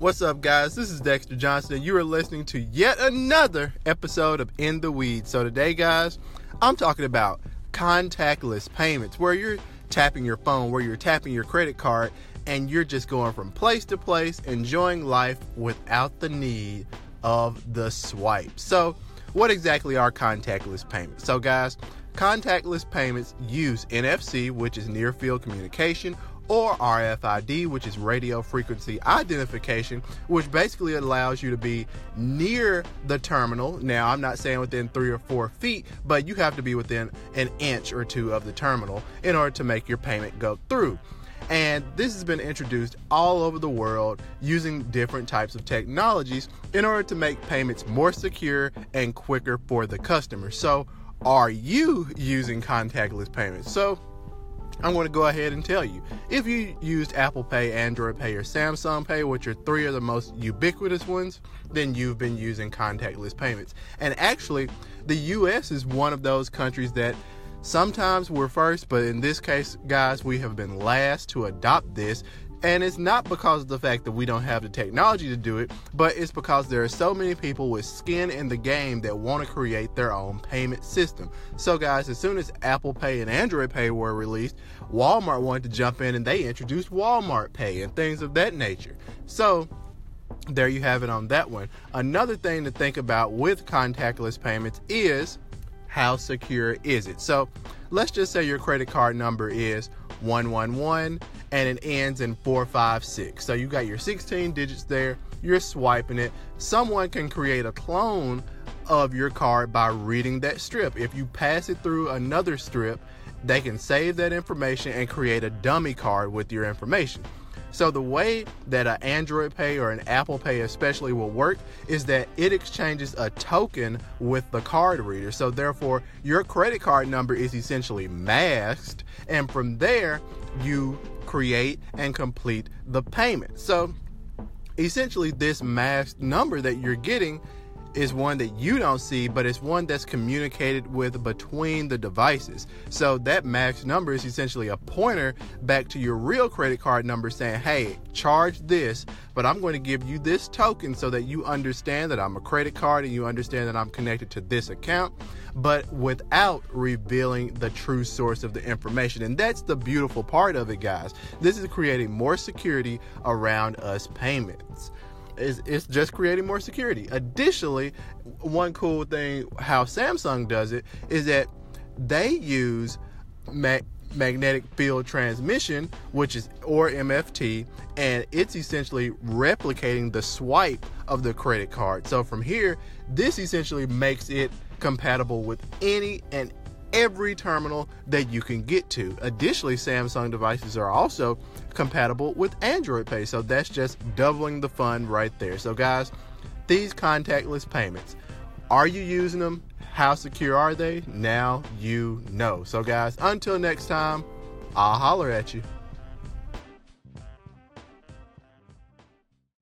What's up, guys? This is Dexter Johnson, and you are listening to yet another episode of In the Weeds. So, today, guys, I'm talking about contactless payments where you're tapping your phone, where you're tapping your credit card, and you're just going from place to place, enjoying life without the need of the swipe. So, what exactly are contactless payments? So, guys, contactless payments use NFC, which is near field communication, or RFID, which is radio frequency identification, which basically allows you to be near the terminal. Now, I'm not saying within three or four feet, but you have to be within an inch or two of the terminal in order to make your payment go through. And this has been introduced all over the world using different types of technologies in order to make payments more secure and quicker for the customer. So, are you using contactless payments? So, I'm going to go ahead and tell you. If you used Apple Pay, Android Pay, or Samsung Pay, which are three of the most ubiquitous ones, then you've been using contactless payments. And actually, the US is one of those countries that sometimes we're first, but in this case, guys, we have been last to adopt this and it's not because of the fact that we don't have the technology to do it, but it's because there are so many people with skin in the game that want to create their own payment system. So, guys, as soon as Apple Pay and Android Pay were released, Walmart wanted to jump in and they introduced Walmart Pay and things of that nature. So, there you have it on that one. Another thing to think about with contactless payments is how secure is it? So, let's just say your credit card number is 111 and it ends in 456. So you got your 16 digits there, you're swiping it. Someone can create a clone of your card by reading that strip. If you pass it through another strip, they can save that information and create a dummy card with your information. So the way that an Android Pay or an Apple Pay especially will work is that it exchanges a token with the card reader. So therefore, your credit card number is essentially masked and from there you create and complete the payment. So essentially this masked number that you're getting is one that you don't see, but it's one that's communicated with between the devices. So that max number is essentially a pointer back to your real credit card number saying, hey, charge this, but I'm going to give you this token so that you understand that I'm a credit card and you understand that I'm connected to this account, but without revealing the true source of the information. And that's the beautiful part of it, guys. This is creating more security around us payments it's, it's just creating more security. Additionally, one cool thing how Samsung does it is that they use ma- magnetic field transmission, which is or MFT, and it's essentially replicating the swipe of the credit card. So from here, this essentially makes it compatible with any and every terminal that you can get to. Additionally, Samsung devices are also compatible with Android Pay, so that's just doubling the fun right there. So, guys, these contactless payments, are you using them? How secure are they? Now you know. So, guys, until next time, I'll holler at you.